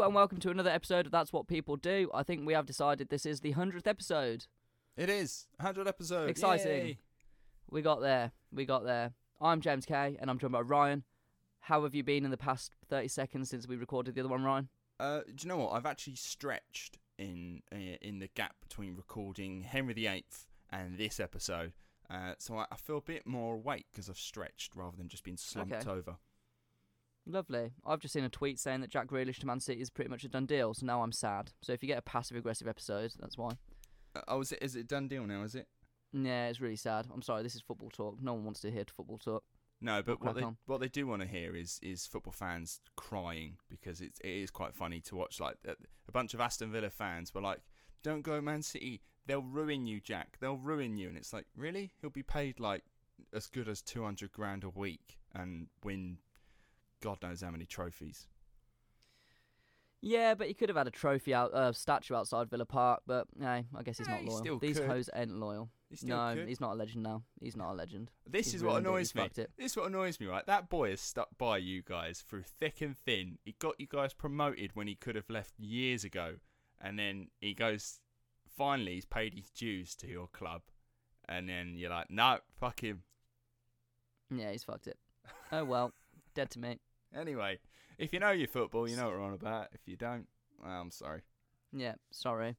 Hello and welcome to another episode of That's What People Do. I think we have decided this is the 100th episode. It is 100 episode. Exciting. Yay. We got there. We got there. I'm James Kay and I'm joined by Ryan. How have you been in the past 30 seconds since we recorded the other one, Ryan? Uh, do you know what? I've actually stretched in uh, in the gap between recording Henry VIII and this episode. Uh, so I, I feel a bit more awake because I've stretched rather than just been slumped Okay. over. Lovely. I've just seen a tweet saying that Jack Grealish to Man City is pretty much a done deal, so now I'm sad. So if you get a passive aggressive episode, that's why. Uh, oh, is it is it done deal now? Is it? Yeah, it's really sad. I'm sorry, this is football talk. No one wants to hear football talk. No, but what they on. what they do want to hear is is football fans crying because it's it is quite funny to watch. Like a, a bunch of Aston Villa fans were like, "Don't go Man City, they'll ruin you, Jack. They'll ruin you." And it's like, really? He'll be paid like as good as two hundred grand a week and win, God knows how many trophies. Yeah, but he could have had a trophy out, uh, statue outside Villa Park. But hey, I guess he's Yeah, not he loyal. still These could. hoes ain't loyal. He No, could. he's not a legend now. He's not a legend. This he's is what annoys me. This is what annoys me, right? That boy has stuck by you guys through thick and thin. He got you guys promoted when he could have left years ago, and then he goes. Finally, he's paid his dues to your club, and then you're like, no, fuck him. Yeah, he's fucked it. Oh well, dead to me. Anyway, if you know your football, you know what we're on about. If you don't, well, I'm sorry. Yeah, sorry.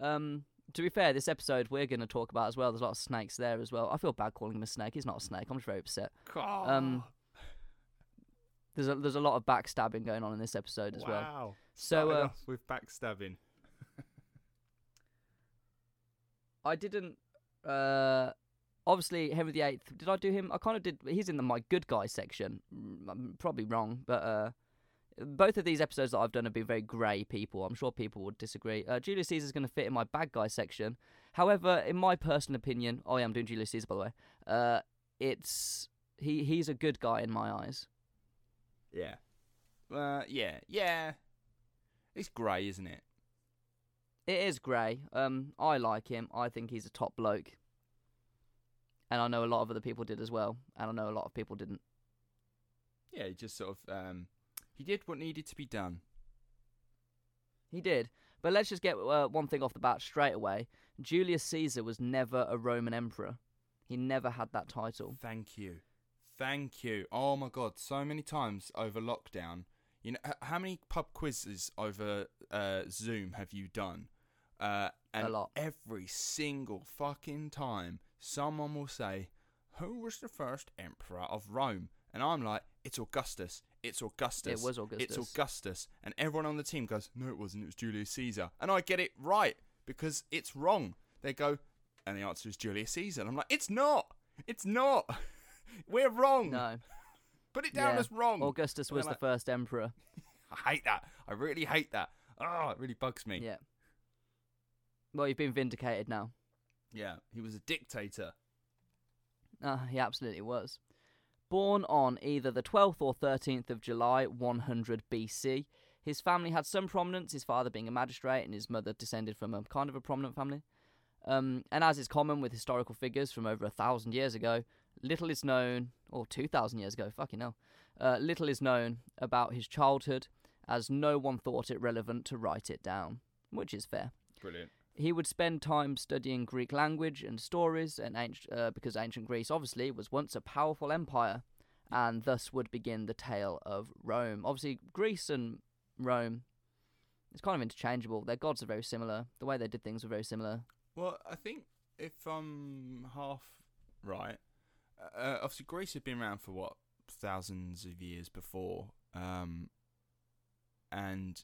Um, to be fair, this episode we're going to talk about as well. There's a lot of snakes there as well. I feel bad calling him a snake. He's not a snake. I'm just very upset. God. Um, There's a there's a lot of backstabbing going on in this episode as well. wow. So uh, with backstabbing. I didn't. Uh, obviously Henry VIII. Did I do him? I kind of did. He's in the my good guy section. Mm, I'm probably wrong, but uh, both of these episodes that I've done have been very grey people. I'm sure people would disagree. Uh, Julius Caesar's going to fit in my bad guy section. However, in my personal opinion, oh yeah, I'm doing Julius Caesar by the way. Uh, it's he he's a good guy in my eyes. Yeah. Uh, yeah, yeah. It's grey, isn't it? It is grey. Um, I like him. I think he's a top bloke. And I know a lot of other people did as well, and I know a lot of people didn't. Yeah, he just sort of um, he did what needed to be done. He did. But let's just get uh, one thing off the bat straight away. Julius Caesar was never a Roman emperor. He never had that title. Thank you, thank you. Oh my god, so many times over lockdown. You know, how many pub quizzes over uh, Zoom have you done? Uh, and lot. every single fucking time, someone will say, "Who was the first emperor of Rome?" And I'm like, "It's Augustus. It's Augustus. It was Augustus. It's Augustus." And everyone on the team goes, "No, it wasn't. It was Julius Caesar." And I get it right because it's wrong. They go, and the answer is Julius Caesar. And I'm like, "It's not. It's not. We're wrong. No. Put it down Yeah. as wrong." Augustus was they're the first emperor. I hate that. I really hate that. Oh, it really bugs me. Yeah. Well, you've been vindicated now. Yeah, he was a dictator. Ah, he absolutely was. Born on either the 12th or 13th of July 100 BC, his family had some prominence, his father being a magistrate and his mother descended from a kind of a prominent family. Um, and as is common with historical figures from over a thousand years ago, little is known, or 2,000 years ago, fucking hell, uh, little is known about his childhood, as no one thought it relevant to write it down, which is fair. Brilliant. He would spend time studying Greek language and stories, and uh, because ancient Greece obviously was once a powerful empire, and thus would begin the tale of Rome. Obviously, Greece and Rome, it's kind of interchangeable. Their gods are very similar. The way they did things were very similar. Well, I think if I'm half right, uh, obviously Greece had been around for what thousands of years before, um, and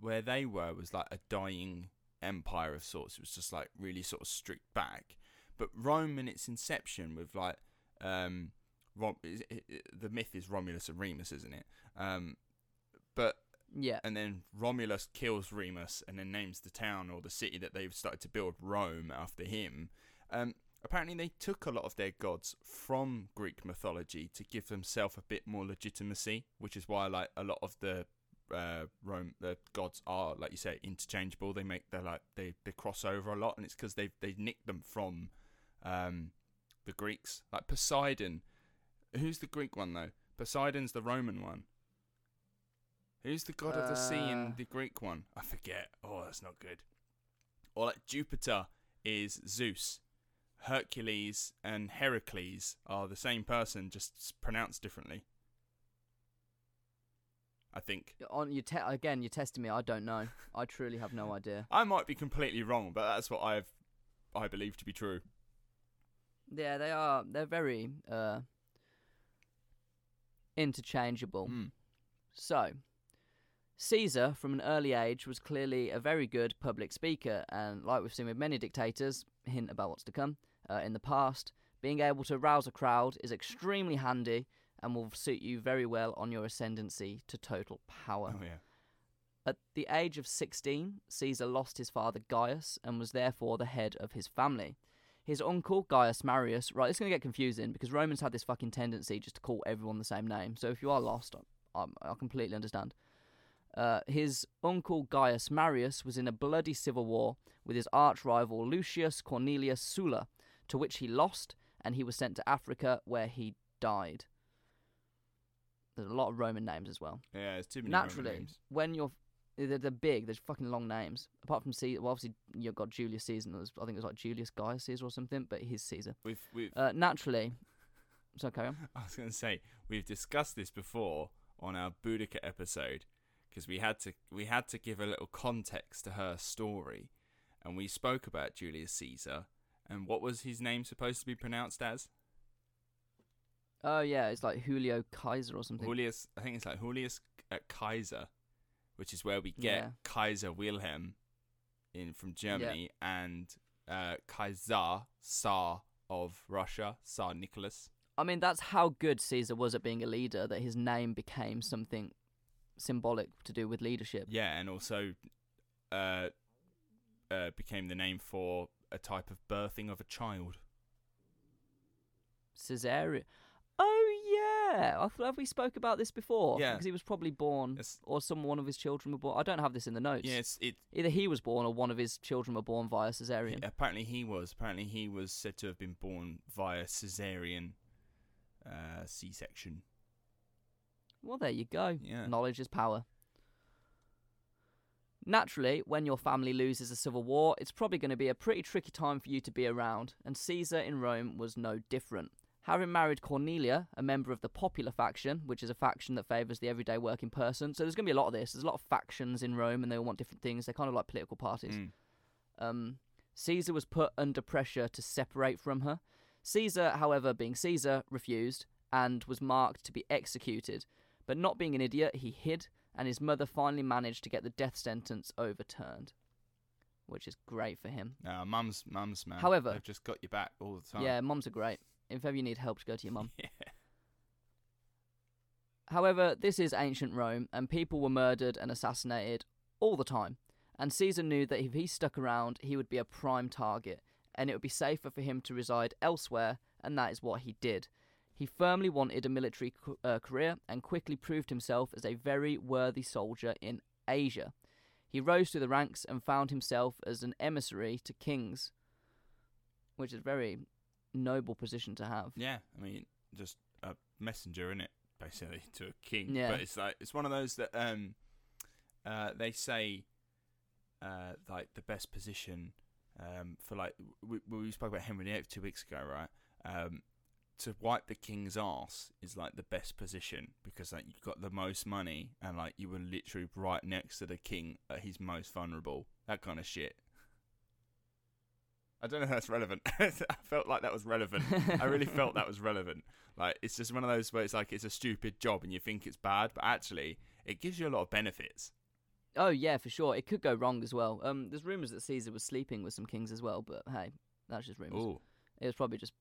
where they were was like a dying empire of sorts. It was just like really sort of strict back. But Rome, in its inception, with like um, Rom- is it- it- the myth is Romulus and Remus, isn't it? Um, but Yeah, and then Romulus kills Remus and then names the town or the city that they've started to build Rome after him. Um, apparently, they took a lot of their gods from Greek mythology to give themselves a bit more legitimacy, which is why like a lot of the uh, Rome the gods are like you say interchangeable. They make they're like they they cross over a lot, and it's because they they nicked them from um, the Greeks. Like Poseidon, who's the Greek one though? Poseidon's the Roman one. Who's the god of the sea Uh, in the Greek one? I forget. Oh, that's not good. Or like Jupiter is Zeus. Hercules and Heracles are the same person, just pronounced differently. I think. On you te- again, you're testing me. I don't know. I truly have no idea. I might be completely wrong, but that's what I've I believe to be true. Yeah, they are. They're very uh, interchangeable. Mm. So, Caesar, from an early age, was clearly a very good public speaker, and like we've seen with many dictators, hint about what's to come uh, in the past, being able to rouse a crowd is extremely handy and will suit you very well on your ascendancy to total power. Oh yeah. At the age of 16, Caesar lost his father Gaius and was therefore the head of his family. His uncle, Gaius Marius, right, it's going to get confusing because Romans had this fucking tendency just to call everyone the same name. So if you are lost, I, I, I completely understand. Uh, his uncle, Gaius Marius, was in a bloody civil war with his arch rival Lucius Cornelius Sulla, to which he lost, and he was sent to Africa where he died. There's a lot of Roman names as well Yeah, it's too many Roman naturally names. when you're they're, they're big there's fucking long names apart from caesar well obviously you've got julius caesar there's- i think it was like julius gaius caesar or something but he's caesar We've we've uh, naturally so carry on I was going to say we've discussed this before on our Boudica episode because we had to we had to give a little context to her story, and we spoke about Julius Caesar and what was his name supposed to be pronounced as? Oh yeah it's like julio kaiser or something Julius. I think it's like Julius uh, Kaiser, which is where we get Yeah. Kaiser Wilhelm in from Germany and uh, Kaiser Tsar of Russia, Tsar Nicholas. i mean that's how good caesar was at being a leader that his name became something symbolic to do with leadership Yeah, and also uh, uh, became the name for a type of birthing of a child. caesarea yeah i thought have we spoke about this before Yeah. because he was probably born It's- or some one of his children were born i don't have this in the notes Yeah, it. Either he was born or one of his children were born via cesarean. Apparently, he was. Apparently, he was said to have been born via cesarean uh, C-section. Well, there you go. Yeah. Knowledge is power. Naturally, when your family loses a civil war, it's probably going to be a pretty tricky time for you to be around, and Caesar in Rome was no different. Having married Cornelia, a member of the popular faction, which is a faction that favours the everyday working person, so there's going to be a lot of this. There's a lot of factions in Rome, and they all want different things. They're kind of like political parties. Mm. Um, Caesar was put under pressure to separate from her. Caesar, however, being Caesar, refused and was marked to be executed. But not being an idiot, he hid, and his mother finally managed to get the death sentence overturned, which is great for him. Uh, mums, mums, man. However- they've just got your back all the time. Yeah, mums are great. If ever you need help, to go to your mum. yeah. However, this is ancient Rome, and people were murdered and assassinated all the time. And Caesar knew that if he stuck around, he would be a prime target, and it would be safer for him to reside elsewhere, and that is what he did. He firmly wanted a military uh, career and quickly proved himself as a very worthy soldier in Asia. He rose through the ranks and found himself as an emissary to kings, which is very noble position to have. Yeah, I mean, just a messenger in it, basically, to a king. Yeah. But it's like it's one of those that um, uh, they say, uh, like the best position, um, for like we we spoke about Henry VIII two weeks ago, right? Um, to wipe the king's ass is like the best position because like you've got the most money and like you were literally right next to the king at his most vulnerable. That kind of shit. I don't know if that's relevant. I felt like that was relevant. I really felt that was relevant. Like it's just one of those where it's like it's a stupid job and you think it's bad, but actually it gives you a lot of benefits. Oh yeah, for sure. It could go wrong as well. Um, there's rumours that Caesar was sleeping with some kings as well, but hey, that's just rumours. Oh It was probably just.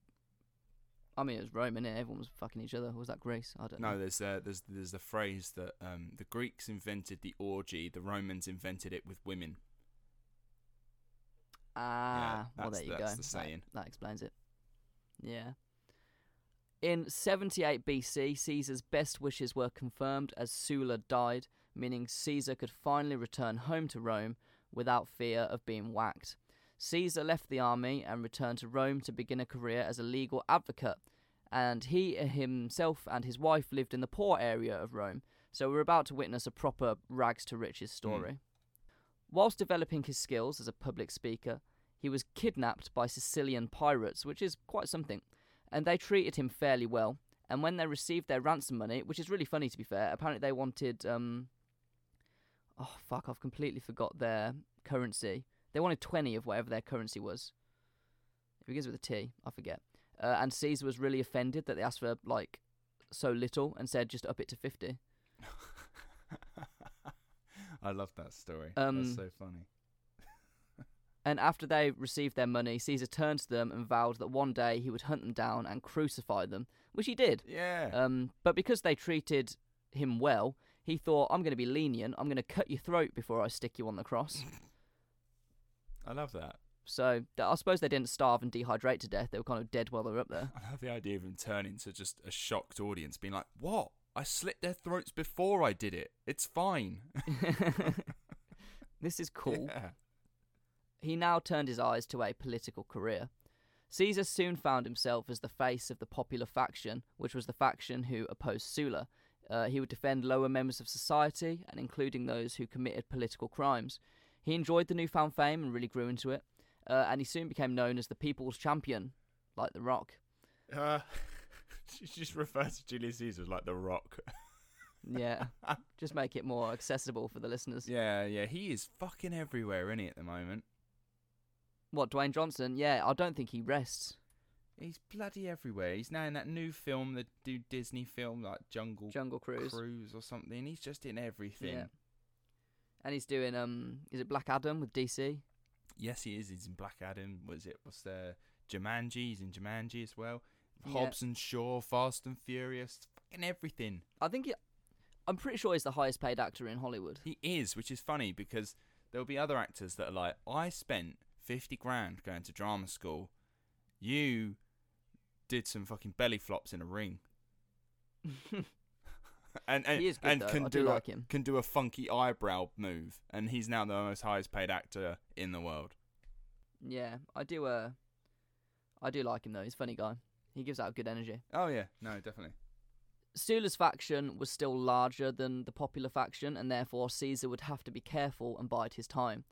I mean, it was Rome, innit? Everyone was fucking each other. Or was that Greece? I don't no, know. there's uh, there's there's the phrase that um, the Greeks invented the orgy, the Romans invented it with women. Ah, well, that's- there you that's go. the saying. That, explains it. Yeah. In 78 BC, Caesar's best wishes were confirmed as Sulla died, meaning Caesar could finally return home to Rome without fear of being whacked. Caesar left the army and returned to Rome to begin a career as a legal advocate, and he himself and his wife lived in the poor area of Rome. So we're about to witness a proper rags to riches story. Whilst developing his skills as a public speaker, he was kidnapped by Sicilian pirates, which is quite something, and they treated him fairly well. And when they received their ransom money, which is really funny to be fair, apparently they wanted um oh fuck, I've completely forgot their currency. They wanted twenty of whatever their currency was. It begins with a T, I forget. Uh, and Caesar was really offended that they asked for like so little and said just up it to fifty. I love that story. Um, That's so funny. And after they received their money, Caesar turned to them and vowed that one day he would hunt them down and crucify them, which he did. Yeah. Um, but because they treated him well, he thought, I'm going to be lenient. I'm going to cut your throat before I stick you on the cross. I love that. so I suppose they didn't starve and dehydrate to death. They were kind of dead while they were up there. I love the idea of him turning to just a shocked audience, being like, "What? I slit their throats before I did it. It's fine." this is cool. Yeah. He now turned his eyes to a political career. Caesar soon found himself as the face of the popular faction, which was the faction who opposed Sulla. Uh, he would defend lower members of society, and including those who committed political crimes. He enjoyed the newfound fame and really grew into it, uh, and he soon became known as the People's Champion, like The Rock. Uh, she just refers to Julius Caesar as like the Rock. Yeah, just make it more accessible for the listeners. yeah, yeah. He is fucking everywhere, isn't he, at the moment? What, Dwayne Johnson? Yeah, I don't think he rests. He's bloody everywhere. He's now in that new film, the new Disney film, like Jungle Jungle Cruise. Cruise or something. He's just in everything. Yeah. And he's doing um is it Black Adam with DC? Yes, he is. He's in Black Adam. Was it? What's the Jumanji? He's in Jumanji as well. Hobbs and Shaw, Fast and Furious, fucking everything. I think it, I'm pretty sure he's the highest paid actor in Hollywood. He is, which is funny because there'll be other actors that are like, I spent fifty grand going to drama school. You did some fucking belly flops in a ring, and and he is good and though. can I do a, like him. can do a funky eyebrow move, and he's now the most highest paid actor in the world. Yeah, I do. Uh, I do like him though. He's a funny guy. He gives out good energy. Oh yeah, no, definitely. Sulla's faction was still larger than the popular faction, and therefore Caesar would have to be careful and bide his time.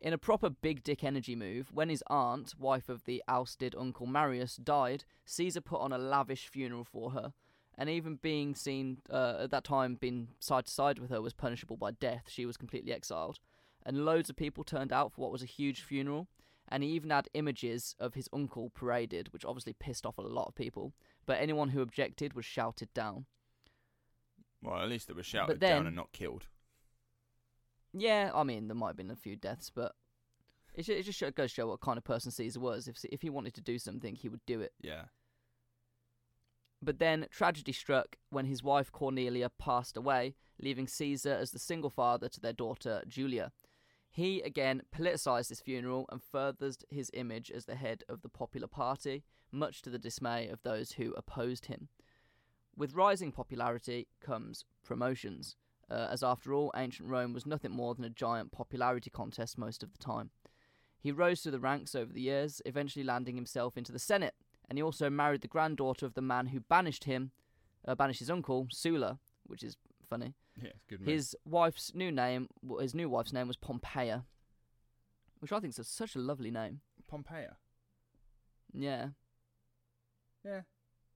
In a proper big dick energy move, when his aunt, wife of the ousted uncle Marius, died, Caesar put on a lavish funeral for her, and even being seen uh, at that time being side to side with her was punishable by death. She was completely exiled, and loads of people turned out for what was a huge funeral. And he even had images of his uncle paraded, which obviously pissed off a lot of people. But anyone who objected was shouted down. Well, at least it was shouted down and not killed. Yeah, I mean there might have been a few deaths, but it just, it just goes to show what kind of person Caesar was. If if he wanted to do something, he would do it. Yeah. But then tragedy struck when his wife Cornelia passed away, leaving Caesar as the single father to their daughter Julia. He again politicized his funeral and furthered his image as the head of the popular party, much to the dismay of those who opposed him. With rising popularity comes promotions, uh, as after all, ancient Rome was nothing more than a giant popularity contest most of the time. He rose through the ranks over the years, eventually landing himself into the Senate, and he also married the granddaughter of the man who banished him, uh, banished his uncle Sulla, which is funny. Yeah, good. move. His wife's new name, his new wife's name was Pompeia, which I think is such a lovely name. Pompeia. Yeah, Yeah.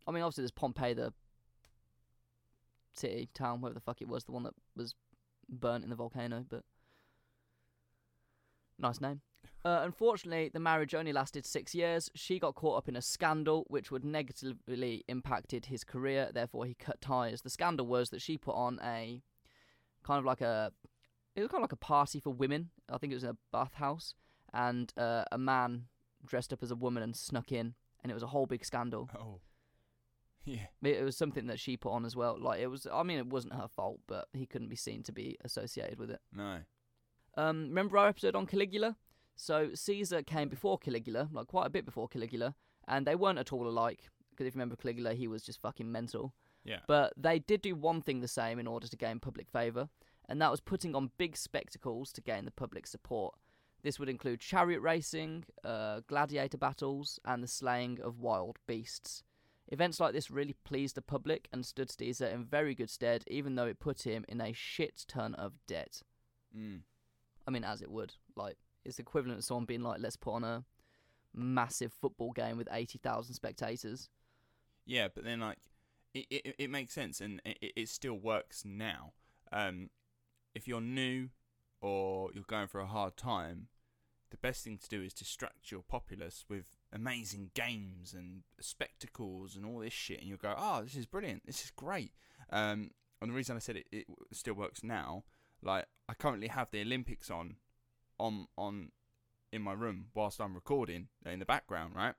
I mean obviously there's Pompeii, the city, town, whatever the fuck it was, the one that was burnt in the volcano, but nice name. Uh, unfortunately, the marriage only lasted six years. She got caught up in a scandal which would negatively impacted his career. Therefore, he cut ties. The scandal was that she put on a kind of like a it was kind of like a party for women. I think it was in a bathhouse, and uh, a man dressed up as a woman and snuck in, and it was a whole big scandal. Oh. Yeah. It, it was something that she put on as well. Like it was. I mean, it wasn't her fault, but he couldn't be seen to be associated with it. No. Um, remember our episode on Caligula? So Caesar came before Caligula, like quite a bit before Caligula, and they weren't at all alike. Because if you remember Caligula, he was just fucking mental. Yeah. But they did do one thing the same in order to gain public favour, and that was putting on big spectacles to gain the public support. This would include chariot racing, uh, gladiator battles, and the slaying of wild beasts. Events like this really pleased the public and stood Caesar in very good stead, even though it put him in a shit ton of debt. Mm. I mean, as it would. Like, it's equivalent to someone being like, let's put on a massive football game with 80,000 spectators. Yeah, but then like it, it, it makes sense and it, it still works now. Um, if you're new or you're going for a hard time, the best thing to do is distract your populace with amazing games and spectacles and all this shit, and you'll go, "Oh, this is brilliant! This is great." Um, and the reason I said it, it still works now, like I currently have the Olympics on, on on in my room whilst I'm recording in the background, right?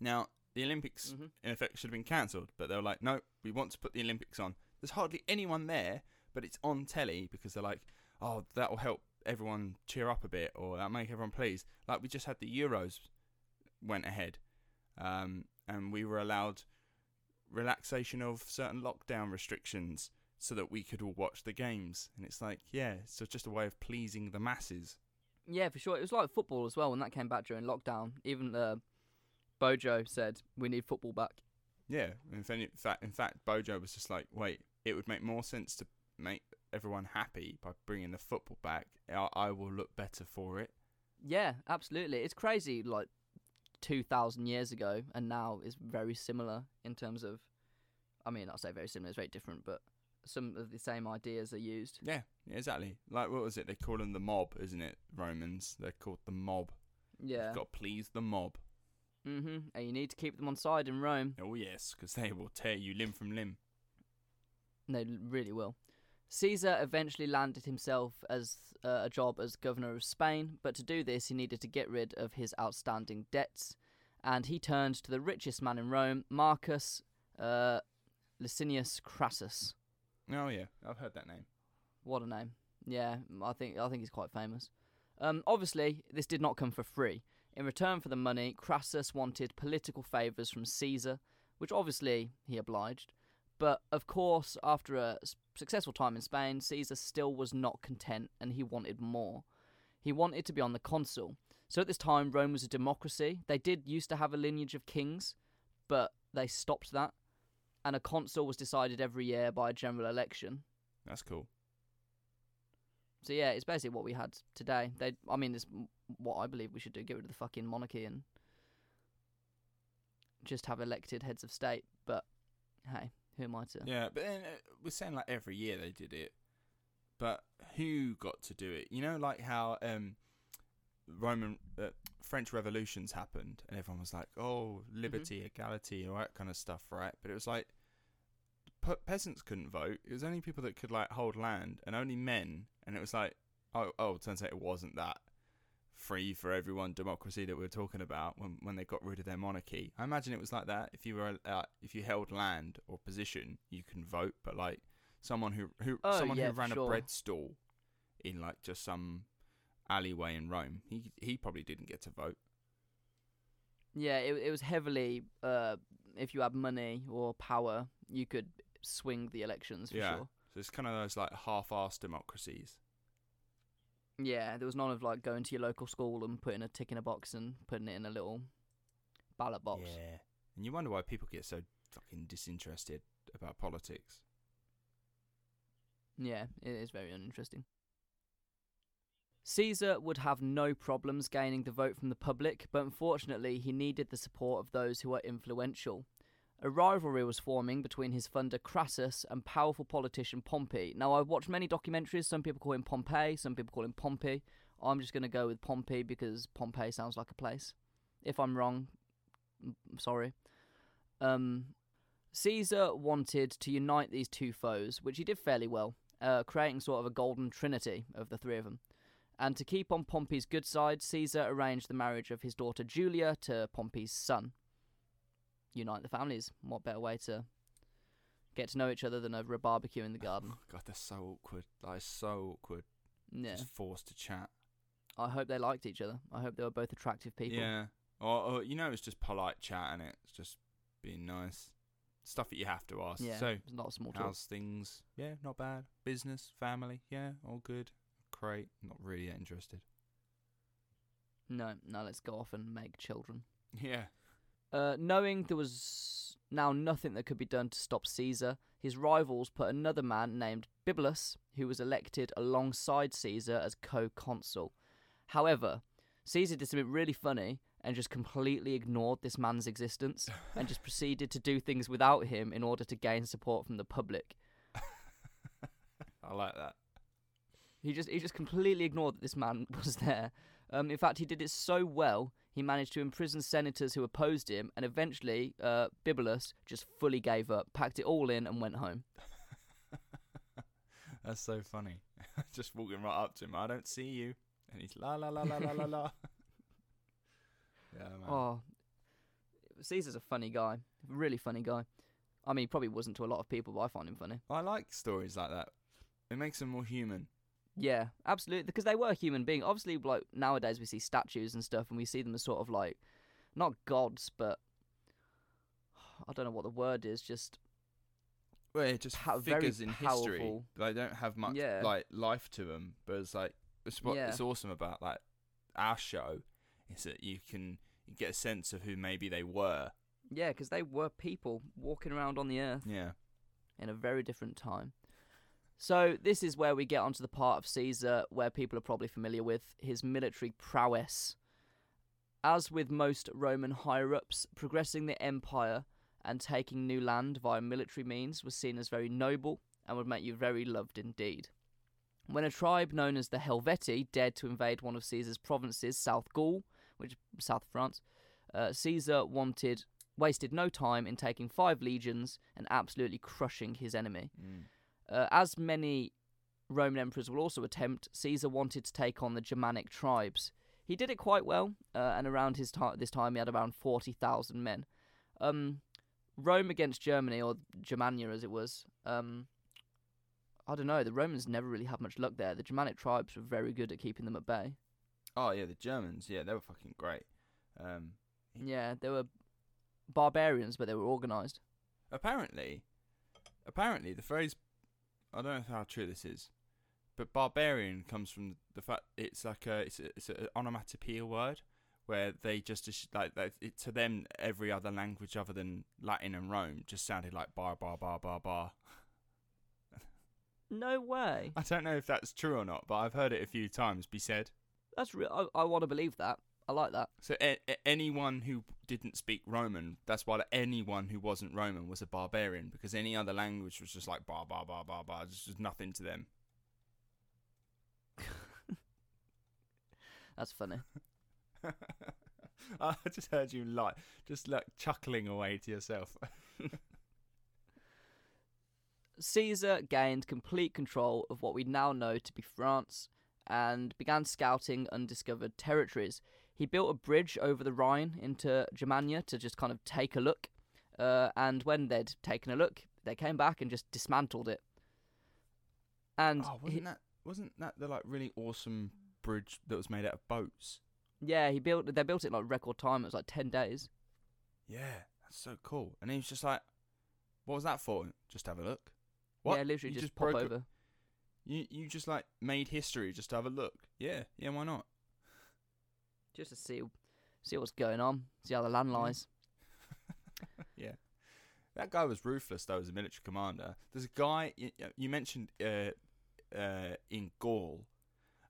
Now the Olympics Mm-hmm. in effect should have been cancelled, but they were like, no, we want to put the Olympics on. There's hardly anyone there, but it's on telly because they're like, oh, that will help everyone cheer up a bit, or that'll make everyone pleased. Like we just had the Euros went ahead, um, and we were allowed relaxation of certain lockdown restrictions so that we could all watch the games. And it's like, yeah, so just a way of pleasing the masses. Yeah, for sure. It was like football as well when that came back during lockdown. Even uh, Bojo said we need football back. Yeah, in fact, in fact, Bojo was just like, wait, it would make more sense to make everyone happy by bringing the football back. I, I will look better for it. Yeah, absolutely. It's crazy. Like two thousand years ago, and now is very similar in terms of. I mean, I'll say very similar. It's very different, but some of the same ideas are used. Yeah, yeah, exactly. Like what was it? They call them the mob, isn't it? Romans. They're called the mob. Yeah. You've got to please the mob. Mm-hmm. And you need to keep them on side in Rome. Oh yes, because they will tear you limb from limb. They really will. Caesar eventually landed himself as uh, a job as governor of Spain, but to do this, he needed to get rid of his outstanding debts, and he turned to the richest man in Rome, Marcus uh, Licinius Crassus. Oh yeah, I've heard that name. What a name! Yeah, I think I think he's quite famous. Um, obviously, this did not come for free. In return for the money, Crassus wanted political favours from Caesar, which obviously he obliged. But of course, after a successful time in Spain, Caesar still was not content and he wanted more. He wanted to be on the consul. So at this time, Rome was a democracy. They did used to have a lineage of kings, but they stopped that. And a consul was decided every year by a general election. That's cool. So yeah, it's basically what we had today. They, I mean, it's what I believe we should do: get rid of the fucking monarchy and just have elected heads of state. But hey, who am I to? Yeah, but then uh, we're saying like every year they did it, but who got to do it? You know, like how um, Roman uh, French revolutions happened, and everyone was like, "Oh, liberty, equality, all that kind of stuff," right? But it was like pe- peasants couldn't vote. It was only people that could like hold land, and only men. And it was like, oh, oh, turns out it wasn't that free for everyone democracy that we are talking about when when they got rid of their monarchy. I imagine it was like that. If you were uh, if you held land or position, you can vote, but like someone who who Oh, someone yeah, who ran sure. a bread stall in like just some alleyway in Rome, he he probably didn't get to vote. Yeah, it it was heavily. Uh, if you had money or power, you could swing the elections for Yeah. sure. So it's kind of those like half-assed democracies. Yeah, there was none of like going to your local school and putting a tick in a box and putting it in a little ballot box. Yeah, and you wonder why people get so fucking disinterested about politics. Yeah, it is very uninteresting. Caesar would have no problems gaining the vote from the public, but unfortunately, he needed the support of those who were influential. A rivalry was forming between his funder Crassus and powerful politician Pompey. Now, I've watched many documentaries. Some people call him Pompey, some people call him Pompey. I'm just going to go with Pompey because Pompey sounds like a place. If I'm wrong, m- sorry. Um, Caesar wanted to unite these two foes, which he did fairly well, uh, creating sort of a golden trinity of the three of them. And to keep on Pompey's good side, Caesar arranged the marriage of his daughter Julia to Pompey's son. Unite the families. What better way to get to know each other than over a barbecue in the garden? God, that's so awkward. That is so awkward. Yeah. Just forced to chat. I hope they liked each other. I hope they were both attractive people. Yeah. Or, or you know, it's just polite chat and it? it's just being nice. Stuff that you have to ask. Yeah. So, it's not small talk. how's things? Yeah, not bad. Business, family, yeah, all good. Great. Not really that interested. No, no, let's go off and make children. Yeah. Uh, knowing there was now nothing that could be done to stop Caesar. His rivals put another man named Bibulus, who was elected alongside Caesar as co consul. However, Caesar did something really funny and just completely ignored this man's existence and just proceeded to do things without him in order to gain support from the public. I like that. He just he just completely ignored that this man was there. Um, in fact, he did it so well he managed to imprison senators who opposed him, and eventually uh, Bibulus just fully gave up, packed it all in, and went home. That's so funny. just walking right up to him. I don't see you, and he's la la la la la la la. Yeah, man. Oh, Caesar's a funny guy, really funny guy. I mean, he probably wasn't to a lot of people, but I find him funny. I like stories like that. It makes them more human. Yeah, absolutely, because they were human beings. Obviously, like nowadays we see statues and stuff, and we see them as sort of like not gods, but I don't know what the word is. Just Well, yeah, just very figures in history. They don't have much Yeah. like life to them, but it's like it's what Yeah. it's awesome about like our show is that you can get a sense of who maybe they were. yeah, because they were people walking around on the earth. Yeah. in a very different time. So this is where we get onto the part of Caesar where people are probably familiar with his military prowess. As with most Roman higher ups, progressing the empire and taking new land via military means was seen as very noble and would make you very loved indeed. When a tribe known as the Helvetii dared to invade one of Caesar's provinces, South Gaul, which is south France, uh, Caesar wanted wasted no time in taking five legions and absolutely crushing his enemy. Mm. Uh, as many Roman emperors will also attempt, Caesar wanted to take on the Germanic tribes. He did it quite well, uh, and around his ti this time he had around 40,000 men. Um, Rome against Germany, or Germania as it was, um, I don't know, the Romans never really had much luck there. The Germanic tribes were very good at keeping them at bay. Oh yeah, the Germans. Yeah, they were fucking great. Um, Yeah, they were barbarians, but they were organised. apparently, apparently the phrase I don't know how true this is, but barbarian comes from the fact it's like a it's a, it's an onomatopoeia word where they just like, it, to them every other language other than Latin and Rome just sounded like bar bar bar bar bar. No way. I don't know if that's true or not, but I've heard it a few times be said. That's real. I, I want to believe that. I like that. So a- a- anyone who didn't speak Roman, that's why anyone who wasn't Roman was a barbarian because any other language was just like bar bar bar bar bar, just, just nothing to them. That's funny. I just heard you like just like chuckling away to yourself. Caesar gained complete control of what we now know to be France and began scouting undiscovered territories. He built a bridge over the Rhine into Germania to just kind of take a look. Uh, and when they'd taken a look, they came back and just dismantled it. And oh, wasn't that wasn't that the like really awesome bridge that was made out of boats? yeah, he built. They built it in like record time. It was like ten days. Yeah, that's so cool. And he was just like, "What was that for? Just have a look." What? Yeah, literally You just, just pop over. You you just like made history just to have a look. Yeah, yeah, why not? Just to see see what's going on, see how the land lies. yeah. That guy was ruthless though as a military commander. There's a guy you, you mentioned uh, uh, in Gaul.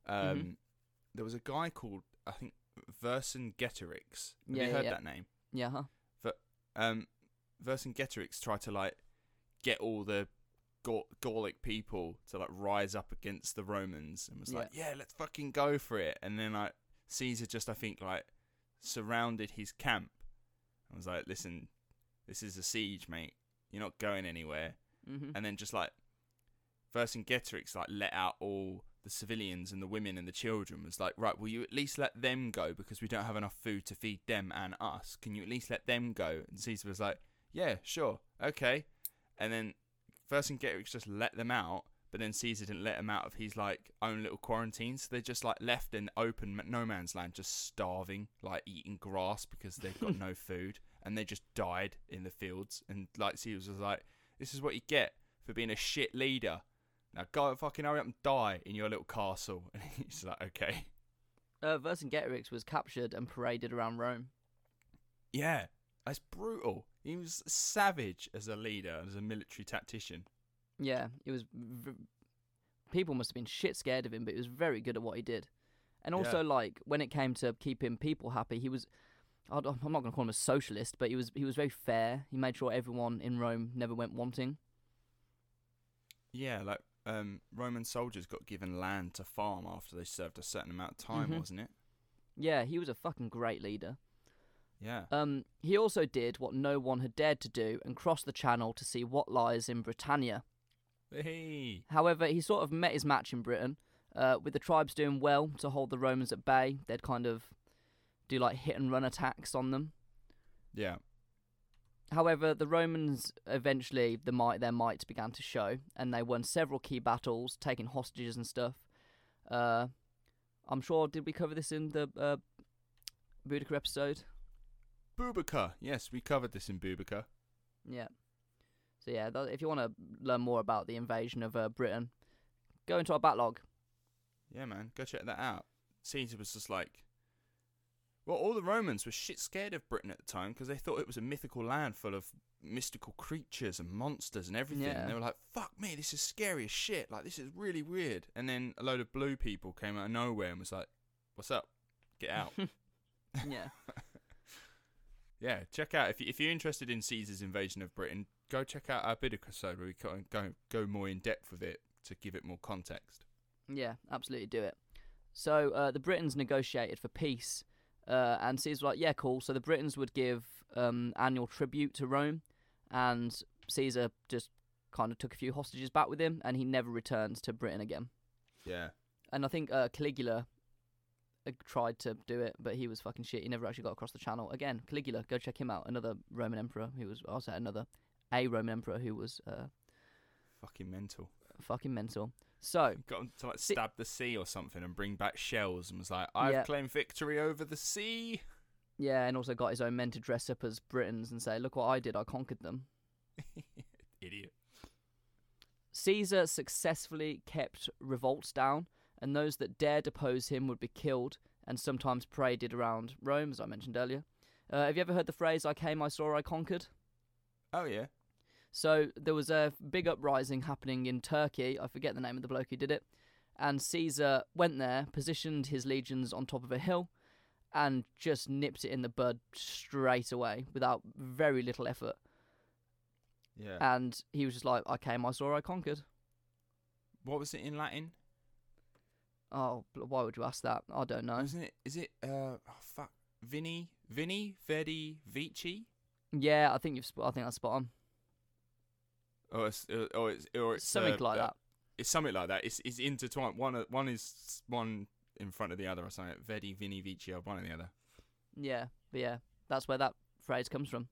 Um, Mhm. There was a guy called I think Vercingetorix. Have Yeah, you heard yeah. that name? Yeah, huh? Um, Vercingetorix tried to like get all the Gaul- Gallic people to like rise up against the Romans and was like, "Yeah, let's fucking go for it." And then like Caesar just I think like surrounded his camp and was like, "Listen, this is a siege, mate. You're not going anywhere." hmm And then just like Vercingetorix like let out all the civilians and the women and the children was like, right, will you at least let them go because we don't have enough food to feed them and us? Can you at least let them go? And Caesar was like, yeah, sure, okay. And then Vercingetorix just let them out, but then Caesar didn't let them out of his like own little quarantine, so they're just like left in open no man's land, just starving, like eating grass because they've got no food, and they just died in the fields. And like Caesar was like, this is what you get for being a shit leader. Now go fucking hurry up and die in your little castle. And he's like, okay. Uh, Vercingetorix was captured and paraded around Rome. Yeah, that's brutal. He was savage as a leader, as a military tactician. Yeah, it was. V- people must have been shit scared of him, but he was very good at what he did. And also, Yeah. like when it came to keeping people happy, he was. I'm not going to call him a socialist, but he was he was very fair. He made sure everyone in Rome never went wanting. Yeah, like um, Roman soldiers got given land to farm after they served a certain amount of time, Mhm. wasn't it? Yeah, he was a fucking great leader. Yeah. Um, he also did what no one had dared to do and crossed the channel to see what lies in Britannia. Hey. However, he sort of met his match in Britain, uh, with the tribes doing well to hold the Romans at bay. They'd kind of do like hit and run attacks on them. Yeah. However, the Romans eventually the might their might began to show, and they won several key battles, taking hostages and stuff. Uh, I'm sure. Did we cover this in the uh, Boudica episode? Boudica. Yes, we covered this in Boudica. Yeah. So yeah, th- if you want to learn more about the invasion of uh, Britain, go into our backlog. Yeah, man. Go check that out. Caesar was just like. Well, all the Romans were shit scared of Britain at the time because they thought it was a mythical land full of mystical creatures and monsters and everything. Yeah. And they were like, fuck me, this is scary as shit. Like, this is really weird. And then a load of blue people came out of nowhere and was like, what's up? Get out. yeah. Yeah, check out if you, if you're interested in Caesar's invasion of Britain, go check out our Boudica episode where we go go go more in depth with it to give it more context. Yeah, absolutely do it. So uh, the Britons negotiated for peace, uh, and Caesar was like, "Yeah, cool." So the Britons would give um, annual tribute to Rome, and Caesar just kind of took a few hostages back with him, and he never returned to Britain again. Yeah, And I think uh, Caligula uh, tried to do it, but he was fucking shit. He never actually got across the channel. Again, Caligula, go check him out. Another Roman emperor who was, I'll another, a Roman emperor who was uh, fucking mental. fucking mental. So Got him to like stab the sea or something and bring back shells and was like, "I've Yeah. claimed victory over the sea." yeah, and also got his own men to dress up as Britons and say, "Look what I did! I conquered them." Idiot. Caesar successfully kept revolts down, and those that dared oppose him would be killed and sometimes paraded around Rome, as I mentioned earlier. Uh, have you ever heard the phrase "I came, I saw, I conquered"? Oh yeah. So there was a big uprising happening in Turkey. I forget the name of the bloke who did it. And Caesar went there, positioned his legions on top of a hill, and just nipped it in the bud straight away without very little effort. Yeah. And he was just like, I came, I saw, I conquered. what was it in Latin? Oh, why would you ask that? I don't know. Isn't it? Is it? Uh, oh, fuck. Vini, Vini, Vedi, Vici. Yeah, I think you've. Sp- I think that's spot on. Or it's, uh, or it's, or it's Something uh, like uh, that. It's something like that. It's it's intertwined. One uh, one is one in front of the other or something. Vedi, Vini, Vici, one or the other. Yeah, but yeah, that's where that phrase comes from.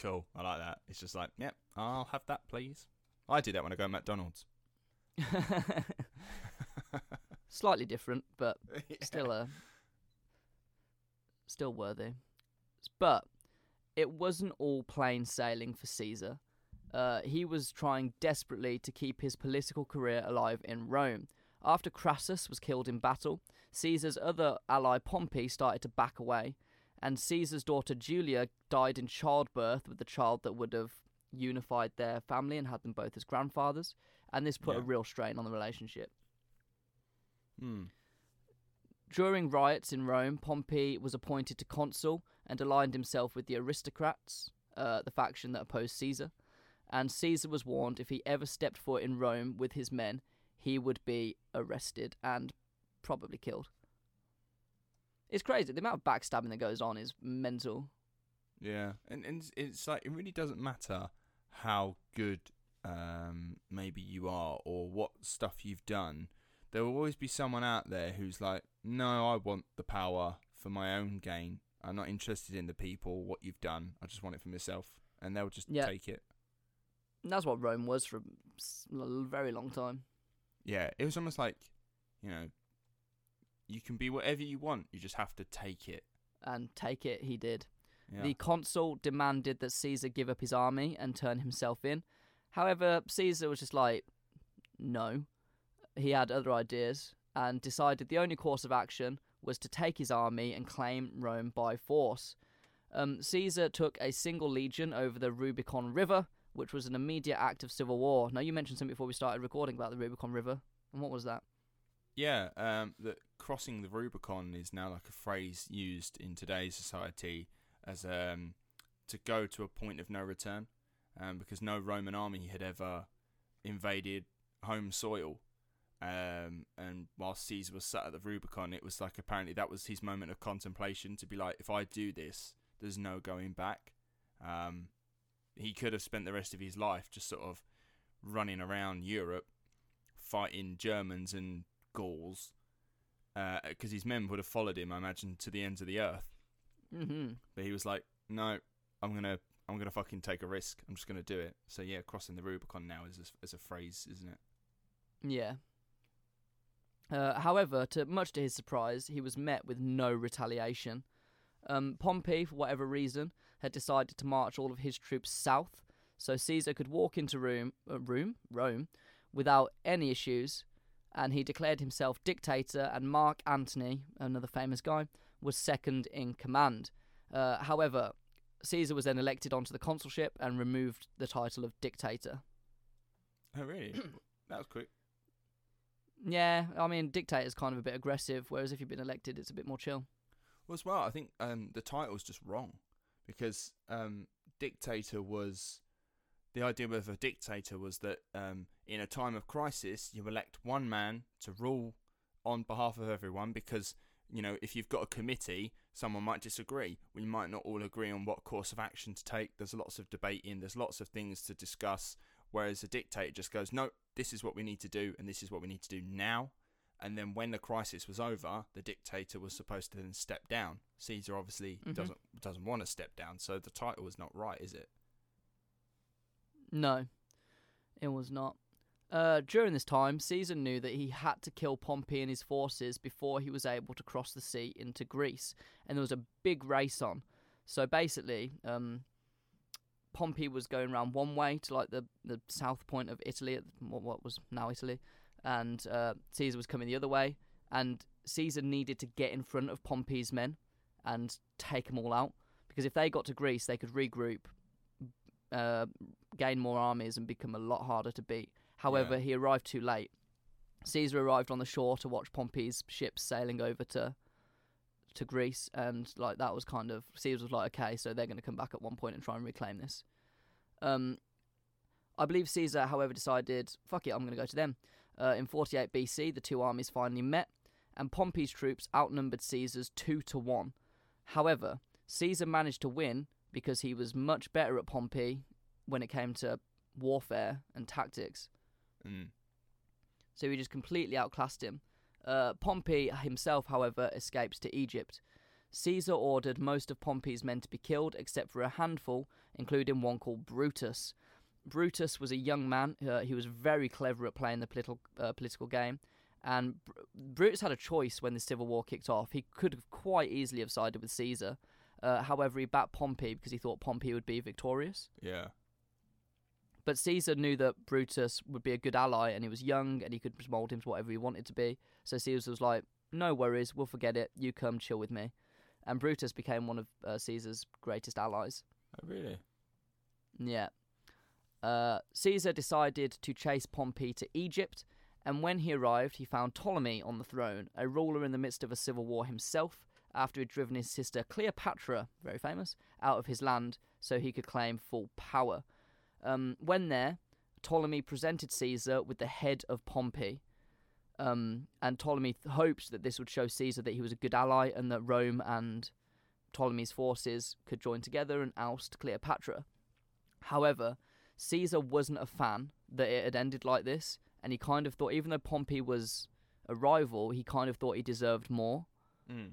Cool. I like that. It's just like, yep, I'll have that, please. I do that when I go to McDonald's. Slightly different, but still a still worthy. But it wasn't all plain sailing for Caesar. Uh, he was trying desperately to keep his political career alive in Rome. After Crassus was killed in battle, Caesar's other ally Pompey started to back away, and Caesar's daughter Julia died in childbirth with the child that would have unified their family and had them both as grandfathers, and this put a real strain on the relationship. Hmm. During riots in Rome, Pompey was appointed to consul and aligned himself with the aristocrats, uh, the faction that opposed Caesar. And Caesar was warned if he ever stepped foot in Rome with his men, he would be arrested and probably killed. It's crazy. The amount of backstabbing that goes on is mental. Yeah, and and it's- like it really doesn't matter how good um maybe you are or what stuff you've done. There will always be someone out there who's like, "No, I want the power for my own gain. I'm not interested in the people, what you've done. I just want it for myself." And they'll just Yeah. take it. And that's what Rome was for a very long time. Yeah, it was almost like, you know, you can be whatever you want. You just have to take it. And take it, he did. Yeah. The consul demanded that Caesar give up his army and turn himself in. However, Caesar was just like, no. He had other ideas and decided the only course of action was to take his army and claim Rome by force. Um, Caesar took a single legion over the Rubicon River, which was an immediate act of civil war. Now, you mentioned something before we started recording about the Rubicon River, and what was that? Yeah, um, that crossing the Rubicon is now like a phrase used in today's society as um, to go to a point of no return, um, because no Roman army had ever invaded home soil. Um, and while Caesar was sat at the Rubicon, it was like apparently that was his moment of contemplation to be like, if I do this, there's no going back. Um, he could have spent the rest of his life just sort of running around Europe, fighting Germans and Gauls, because uh, his men would have followed him, I imagine, to the ends of the earth. Mm-hmm. But he was like, no, I'm gonna, I'm gonna fucking take a risk. I'm just gonna do it. So yeah, crossing the Rubicon now is a, is a phrase, isn't it? Yeah. Uh, however, to much to his surprise, he was met with no retaliation. Um, Pompey, for whatever reason, had decided to march all of his troops south, so Caesar could walk into Rome, uh, Rome, Rome, without any issues, and he declared himself dictator. And Mark Antony, another famous guy, was second in command. Uh, however, Caesar was then elected onto the consulship and removed the title of dictator. Oh really? that was quick. Yeah, I mean, dictator is kind of a bit aggressive, whereas if you've been elected, it's a bit more chill. Well, as well, I think um, the title's just wrong because um, dictator was the idea of a dictator was that um, in a time of crisis, you elect one man to rule on behalf of everyone because you know if you've got a committee, someone might disagree. We might not all agree on what course of action to take. There's lots of debating. There's lots of things to discuss. Whereas a dictator just goes, no, this is what we need to do, and this is what we need to do now. And then when the crisis was over, the dictator was supposed to then step down. Caesar obviously Mhm. doesn't doesn't want to step down, so the title is not right, is it? No, it was not. Uh, during this time, Caesar knew that he had to kill Pompey and his forces before he was able to cross the sea into Greece, and there was a big race on. So basically, um, Pompey was going around one way to like the, the south point of Italy, at what, what was now Italy, and uh, Caesar was coming the other way. And Caesar needed to get in front of Pompey's men and take them all out because if they got to Greece, they could regroup, uh, gain more armies, and become a lot harder to beat. However, Yeah. he arrived too late. Caesar arrived on the shore to watch Pompey's ships sailing over to to Greece, and like that was kind of Caesar was like, okay, so they're going to come back at one point and try and reclaim this. Um, I believe Caesar, however, decided, fuck it, I'm going to go to them. Uh, in 48 BC, the two armies finally met, and Pompey's troops outnumbered Caesar's two to one. However, Caesar managed to win because he was much better at Pompey when it came to warfare and tactics. Mm. So he just completely outclassed him. Uh, Pompey himself, however, escapes to Egypt. Caesar ordered most of Pompey's men to be killed, except for a handful, including one called Brutus. Brutus was a young man. Uh, he was very clever at playing the political uh, political game, and Br- Brutus had a choice when the civil war kicked off. He could have quite easily have sided with Caesar. Uh, however, he backed Pompey because he thought Pompey would be victorious. Yeah. But Caesar knew that Brutus would be a good ally, and he was young, and he could mold him to whatever he wanted to be. So Caesar was like, "No worries, we'll forget it. You come chill with me." And Brutus became one of uh, Caesar's greatest allies. Oh, really? Yeah. Uh, Caesar decided to chase Pompey to Egypt, and when he arrived, he found Ptolemy on the throne, a ruler in the midst of a civil war himself, after he'd driven his sister Cleopatra, very famous, out of his land so he could claim full power. Um, when there, Ptolemy presented Caesar with the head of Pompey. Um, and Ptolemy th- hoped that this would show Caesar that he was a good ally and that Rome and Ptolemy's forces could join together and oust Cleopatra. However, Caesar wasn't a fan that it had ended like this, and he kind of thought, even though Pompey was a rival, he kind of thought he deserved more. Mm.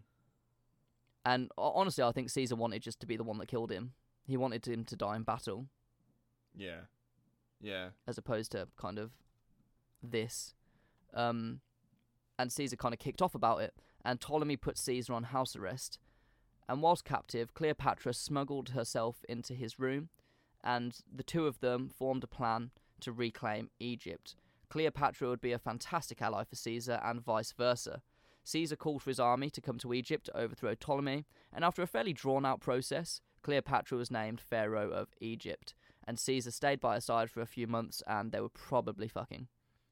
And honestly, I think Caesar wanted just to be the one that killed him. He wanted him to die in battle, Yeah. Yeah. as opposed to kind of this. Um, and Caesar kind of kicked off about it, and Ptolemy put Caesar on house arrest. And whilst captive, Cleopatra smuggled herself into his room, and the two of them formed a plan to reclaim Egypt. Cleopatra would be a fantastic ally for Caesar, and vice versa. Caesar called for his army to come to Egypt to overthrow Ptolemy, and after a fairly drawn out process, Cleopatra was named Pharaoh of Egypt, and Caesar stayed by her side for a few months, and they were probably fucking.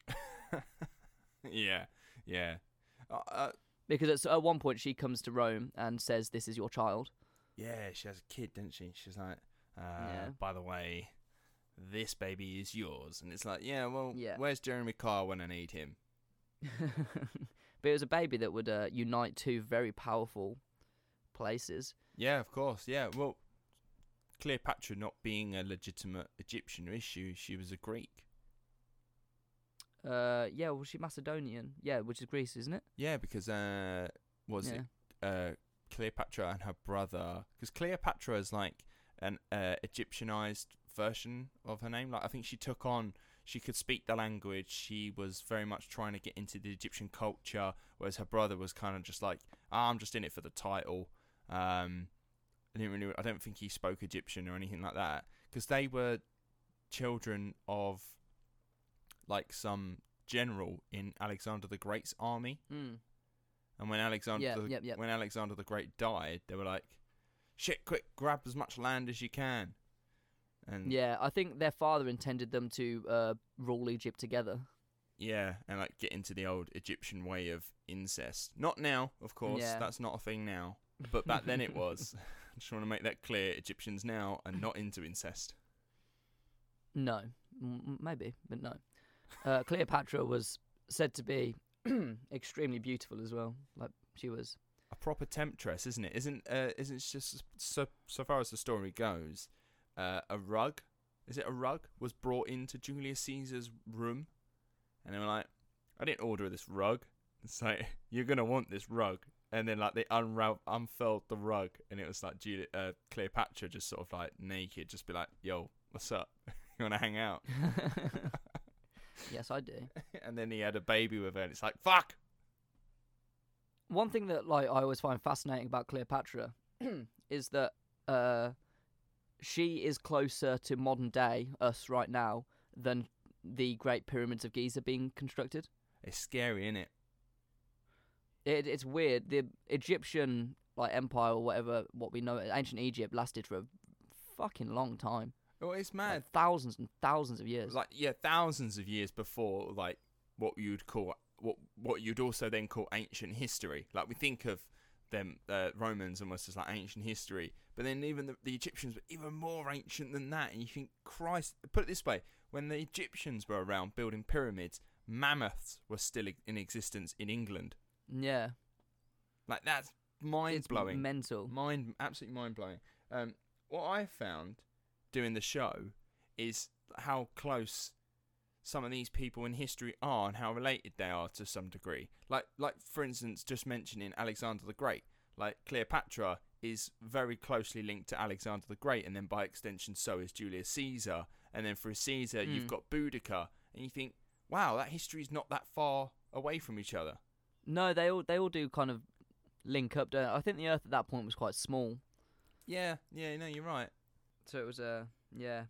yeah, yeah. Uh, uh, Because at one point she comes to Rome and says, "This is your child." yeah, she has a kid, doesn't she? She's like, uh, Yeah. by the way, this baby is yours. And it's like, yeah, well, Yeah. where's Jeremy Kyle when I need him? but it was a baby that would uh, unite two very powerful places. Yeah, of course. Yeah, well, Cleopatra not being a legitimate Egyptian issue, she was a Greek. Uh, yeah, well, she Macedonian. Yeah, which is Greece, isn't it? Yeah, because uh, was yeah. it uh, Cleopatra and her brother? Because Cleopatra is like an uh, Egyptianized version of her name. Like I think she took on. She could speak the language. She was very much trying to get into the Egyptian culture, whereas her brother was kind of just like, "Ah, I'm just in it for the title. Um, I didn't really. I don't think he spoke Egyptian or anything like that because they were children of like some general in Alexander the Great's army. Mm. And when Alexander Yeah, the, yep, yep. when Alexander the Great died, they were like, "Shit, quick, grab as much land as you can." And Yeah, I think their father intended them to uh, rule Egypt together. yeah, and like get into the old Egyptian way of incest. Not now, of course. Yeah. That's not a thing now. But back then it was. I just want to make that clear. Egyptians now are not into incest. No, M- maybe, but no. Uh, Cleopatra was said to be extremely beautiful as well. Like she was. A proper temptress, isn't it? Isn't uh, isn't it just so so far as the story goes, uh, a rug? Is it a rug? Was brought into Julius Caesar's room, and they were like, "I didn't order this rug." It's like you're gonna want this rug, and then like they unravel unfurled the rug, and it was like uh, Cleopatra just sort of like naked, just be like, "Yo, what's up? you wanna hang out?" yes, I do. and then he had a baby with her, and it's like, "Fuck." One thing that like I always find fascinating about Cleopatra is that uh, she is closer to modern day us right now than the Great Pyramids of Giza being constructed. It's scary, isn't it? It, it's weird. The Egyptian like empire or whatever, what we know, ancient Egypt lasted for a fucking long time, Well, it's like mad. thousands and thousands of years. like yeah, thousands of years before like what you'd call what what you'd also then call ancient history. Like we think of them uh, Romans almost as like ancient history, but then even the, the Egyptians were even more ancient than that. And you think, Christ, put it this way: when the Egyptians were around building pyramids, mammoths were still in existence in England. yeah, Like that's mind it's blowing. mental. Mind, absolutely mind blowing. Um, what I found doing the show is how close some of these people in history are and how related they are to some degree. Like, like for instance, just mentioning Alexander the Great. Like Cleopatra is very closely linked to Alexander the Great, and then by extension, so is Julius Caesar. And then for Caesar, you've Mm. got Boudica, and you think, wow, that history is not that far away from each other. No, they all they all do kind of link up. I think the Earth at that point was quite small, Yeah, yeah, no, you're right. so it was uh yeah,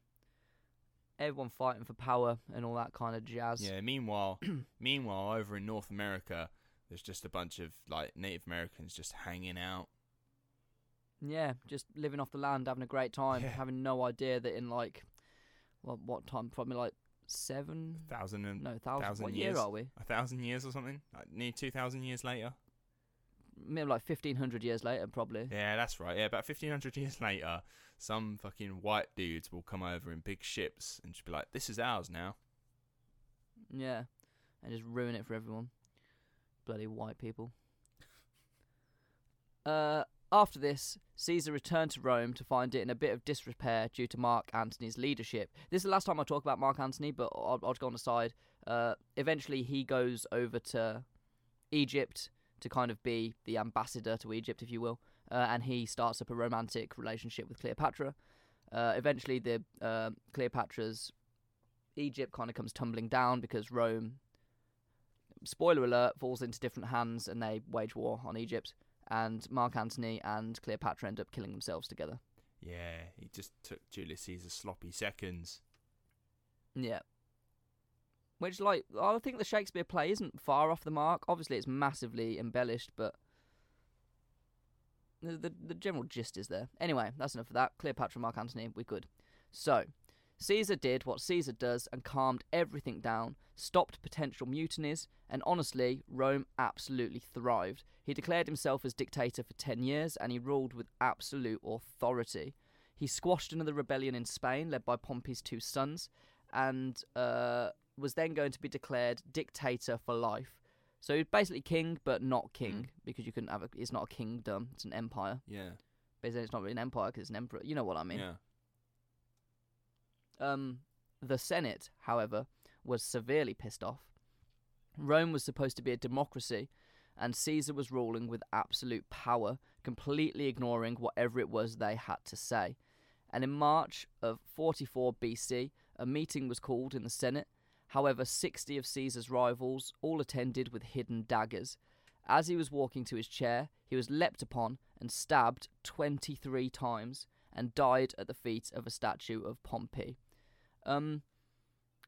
everyone fighting for power and all that kind of jazz. Yeah. Meanwhile, meanwhile, over in North America, there's just a bunch of like Native Americans just hanging out. Yeah, just living off the land, having a great time, Yeah. having no idea that in like, well, what time? Probably like seven, A thousand and no, thousand. thousand what years. year are we? a thousand years or something, like near two thousand years later. Maybe like fifteen hundred years later, probably. Yeah, that's right. Yeah, about fifteen hundred years later, some fucking white dudes will come over in big ships and just be like, "This is ours now." Yeah, and just ruin it for everyone. Bloody white people. Uh, after this, Caesar returned to Rome to find it in a bit of disrepair due to Mark Antony's leadership. This is the last time I talk about Mark Antony, but I'll, I'll go on the side. Uh, eventually, he goes over to Egypt to kind of be the ambassador to Egypt, if you will, uh, and he starts up a romantic relationship with Cleopatra. Uh, eventually, the uh, Cleopatra's Egypt kind of comes tumbling down because Rome, spoiler alert, falls into different hands and they wage war on Egypt. And Mark Antony and Cleopatra end up killing themselves together. Yeah, he just took Julius Caesar's sloppy seconds. Yeah. Which, like, I think the Shakespeare play isn't far off the mark. Obviously, it's massively embellished, but the, the the general gist is there. Anyway, that's enough of that. Cleopatra, Mark Antony, we good. So, Caesar did what Caesar does and calmed everything down, stopped potential mutinies, and honestly, Rome absolutely thrived. He declared himself as dictator for 10 years and he ruled with absolute authority. He squashed another rebellion in Spain led by Pompey's two sons and uh, was then going to be declared dictator for life. So he's basically king, but not king because you couldn't have a. It's not a kingdom; it's an empire. Yeah. Basically, it's not really an empire because it's an emperor. You know what I mean? yeah. Um, the Senate, however, was severely pissed off. Rome was supposed to be a democracy, and Caesar was ruling with absolute power, completely ignoring whatever it was they had to say. And in March of 44 BC, a meeting was called in the Senate. However, 60 of Caesar's rivals all attended with hidden daggers. As he was walking to his chair, he was leapt upon and stabbed 23 times and died at the feet of a statue of Pompey. Um,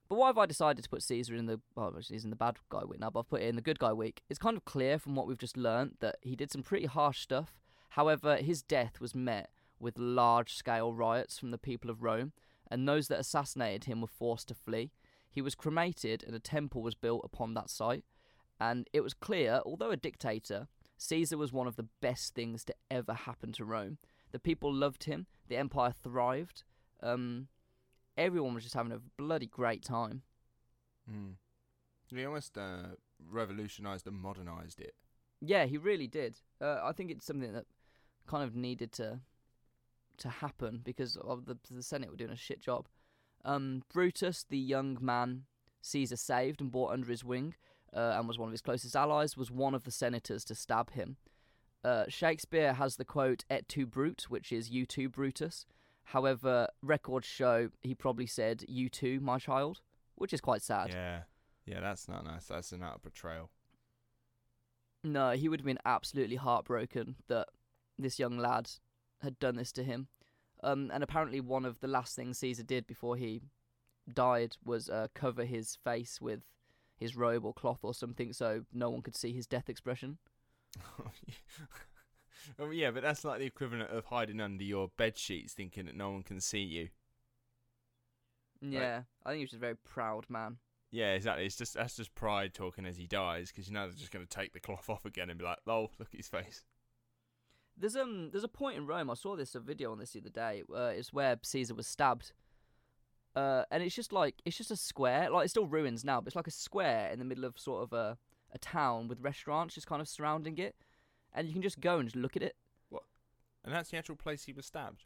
but why have I decided to put Caesar in the well, he's in the bad guy week now, but I've put it in the good guy week? It's kind of clear from what we've just learnt that he did some pretty harsh stuff. However, his death was met with large scale riots from the people of Rome, and those that assassinated him were forced to flee. He was cremated, and a temple was built upon that site. And it was clear, although a dictator, Caesar was one of the best things to ever happen to Rome. The people loved him, the empire thrived. Um, everyone was just having a bloody great time. Mm. He almost uh, revolutionised and modernised it. Yeah, he really did. Uh, I think it's something that kind of needed to to happen because of the the Senate were doing a shit job. Um, Brutus, the young man Caesar saved and brought under his wing, uh, and was one of his closest allies, was one of the senators to stab him. Uh, Shakespeare has the quote "Et tu, Brute," which is "You too, Brutus." However, records show he probably said "You too, my child," which is quite sad. Yeah. Yeah, that's not nice. That's an utter betrayal. No, he would have been absolutely heartbroken that this young lad had done this to him. Um, and apparently, one of the last things Caesar did before he died was uh, cover his face with his robe or cloth or something so no one could see his death expression. oh, yeah, but that's like the equivalent of hiding under your bed sheets thinking that no one can see you. Yeah, I think he was just a very proud man. Yeah, exactly. It's just that's just pride talking as he dies because you know they're just going to take the cloth off again and be like, "Oh, look at his face." There's um there's a point in Rome I saw this a video on this the other day. Uh, it's where Caesar was stabbed. Uh, and it's just like it's just a square, like it's still ruins now, but it's like a square in the middle of sort of a a town with restaurants just kind of surrounding it, and you can just go and just look at it. What? And that's the actual place he was stabbed.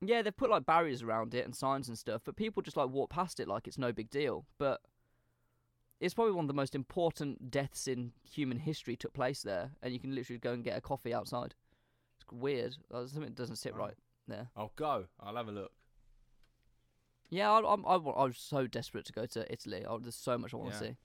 Yeah, they've put like barriers around it and signs and stuff, but people just like walk past it like it's no big deal. But it's probably one of the most important deaths in human history took place there, and you can literally go and get a coffee outside. It's weird. Something doesn't sit right there. I'll go. I'll have a look. Yeah, I, I'm, I, wa- I was so desperate to go to Italy. I, there's so much I want to Yeah. see.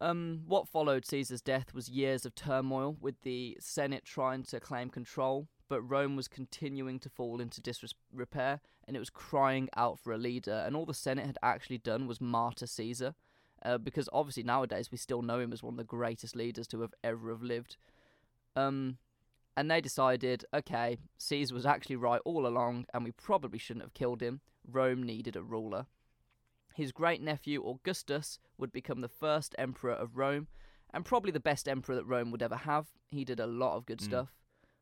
Um, what followed Caesar's death was years of turmoil, with the Senate trying to claim control, but Rome was continuing to fall into disrepair, and it was crying out for a leader. And all the Senate had actually done was martyr Caesar, uh, because obviously nowadays we still know him as one of the greatest leaders to have ever have lived. Um, and they decided, okay, Caesar was actually right all along, and we probably shouldn't have killed him. Rome needed a ruler. His great nephew Augustus would become the first emperor of Rome, and probably the best emperor that Rome would ever have. He did a lot of good Mm. stuff,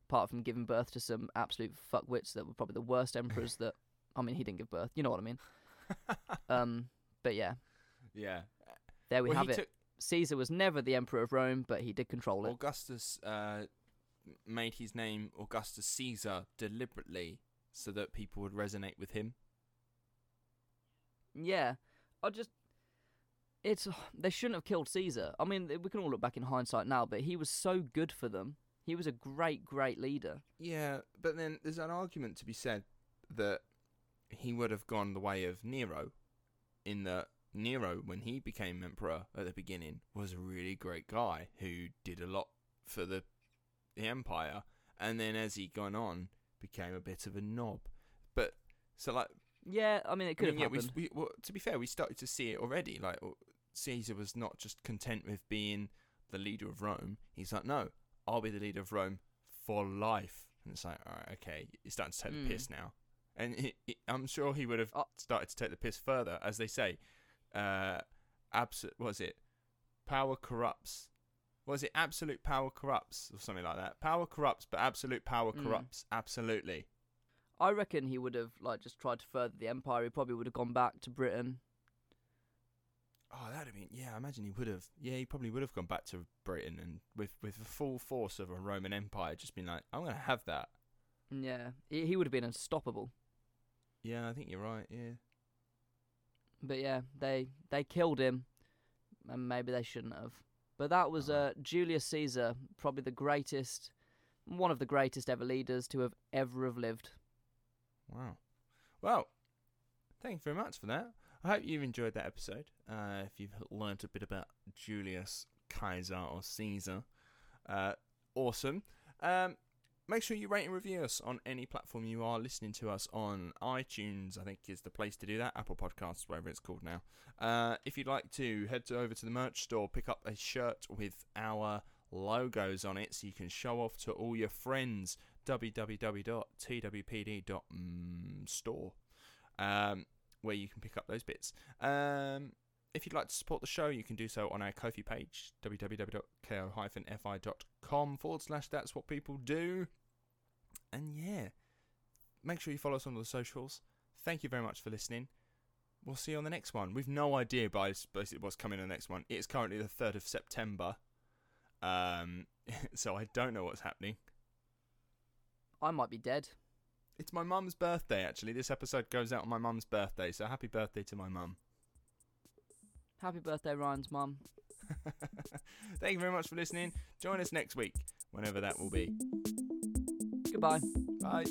apart from giving birth to some absolute fuckwits that were probably the worst emperors that. I mean, he didn't give birth. You know what I mean? Um, but yeah, yeah. there we well, have it. took Caesar was never the emperor of Rome, but he did control it. Augustus uh, made his name Augustus Caesar deliberately so that people would resonate with him. Yeah, I just it's they shouldn't have killed Caesar. I mean, we can all look back in hindsight now, but he was so good for them. He was a great, great leader. Yeah, but then there's an argument to be said that he would have gone the way of Nero, in that Nero, when he became emperor at the beginning, was a really great guy who did a lot for the the empire, and then as he gone on, became a bit of a knob. But so like, Yeah, I mean, it I could mean, yeah, have we, happened. we well, to be fair, we started to see it already. Like uh, Caesar was not just content with being the leader of Rome. He's like, no, I'll be the leader of Rome for life. And it's like, all right, okay, you're starting to take Mm. the piss now. And he, he- I'm sure he would have Oh. started to take the piss further, as they say. Uh, abs- was it? Power corrupts. Was it? Absolute power corrupts, or something like that. Power corrupts, but absolute power Mm. corrupts. Absolutely. I reckon he would have like just tried to further the empire. He probably would have gone back to Britain. Oh, that'd have been yeah. I imagine he would have. Yeah, he probably would have gone back to Britain and with with the full force of a Roman Empire, just been like, I'm gonna have that. Yeah, he, he would have been unstoppable. Yeah, I think you're right. Yeah. But yeah, they they killed him, and maybe they shouldn't have. But that was uh, Julius Caesar, probably the greatest, one of the greatest ever leaders to have ever have lived. Wow. Well, thank you very much for that. I hope you've enjoyed that episode. Uh, if you've learnt a bit about Julius Caesar or Caesar, uh, awesome. Um, make sure you rate and review us on any platform you are listening to us on. iTunes, I think, is the place to do that. Apple Podcasts, whatever it's called now. Uh, if you'd like to head to, over to the merch store, pick up a shirt with our logos on it so you can show off to all your friends www.twpd.store um, where you can pick up those bits. Um, if you'd like to support the show, you can do so on our Kofi page, www.ko-fi.com forward slash that's what people do. And yeah, make sure you follow us on the socials. Thank you very much for listening. We'll see you on the next one. We've no idea by basically what's coming in the next one. It's currently the 3rd of September. Um, so I don't know what's happening. I might be dead. It's my mum's birthday, actually. This episode goes out on my mum's birthday, so happy birthday to my mum. Happy birthday, Ryan's mum. Thank you very much for listening. Join us next week, whenever that will be. Goodbye. Bye.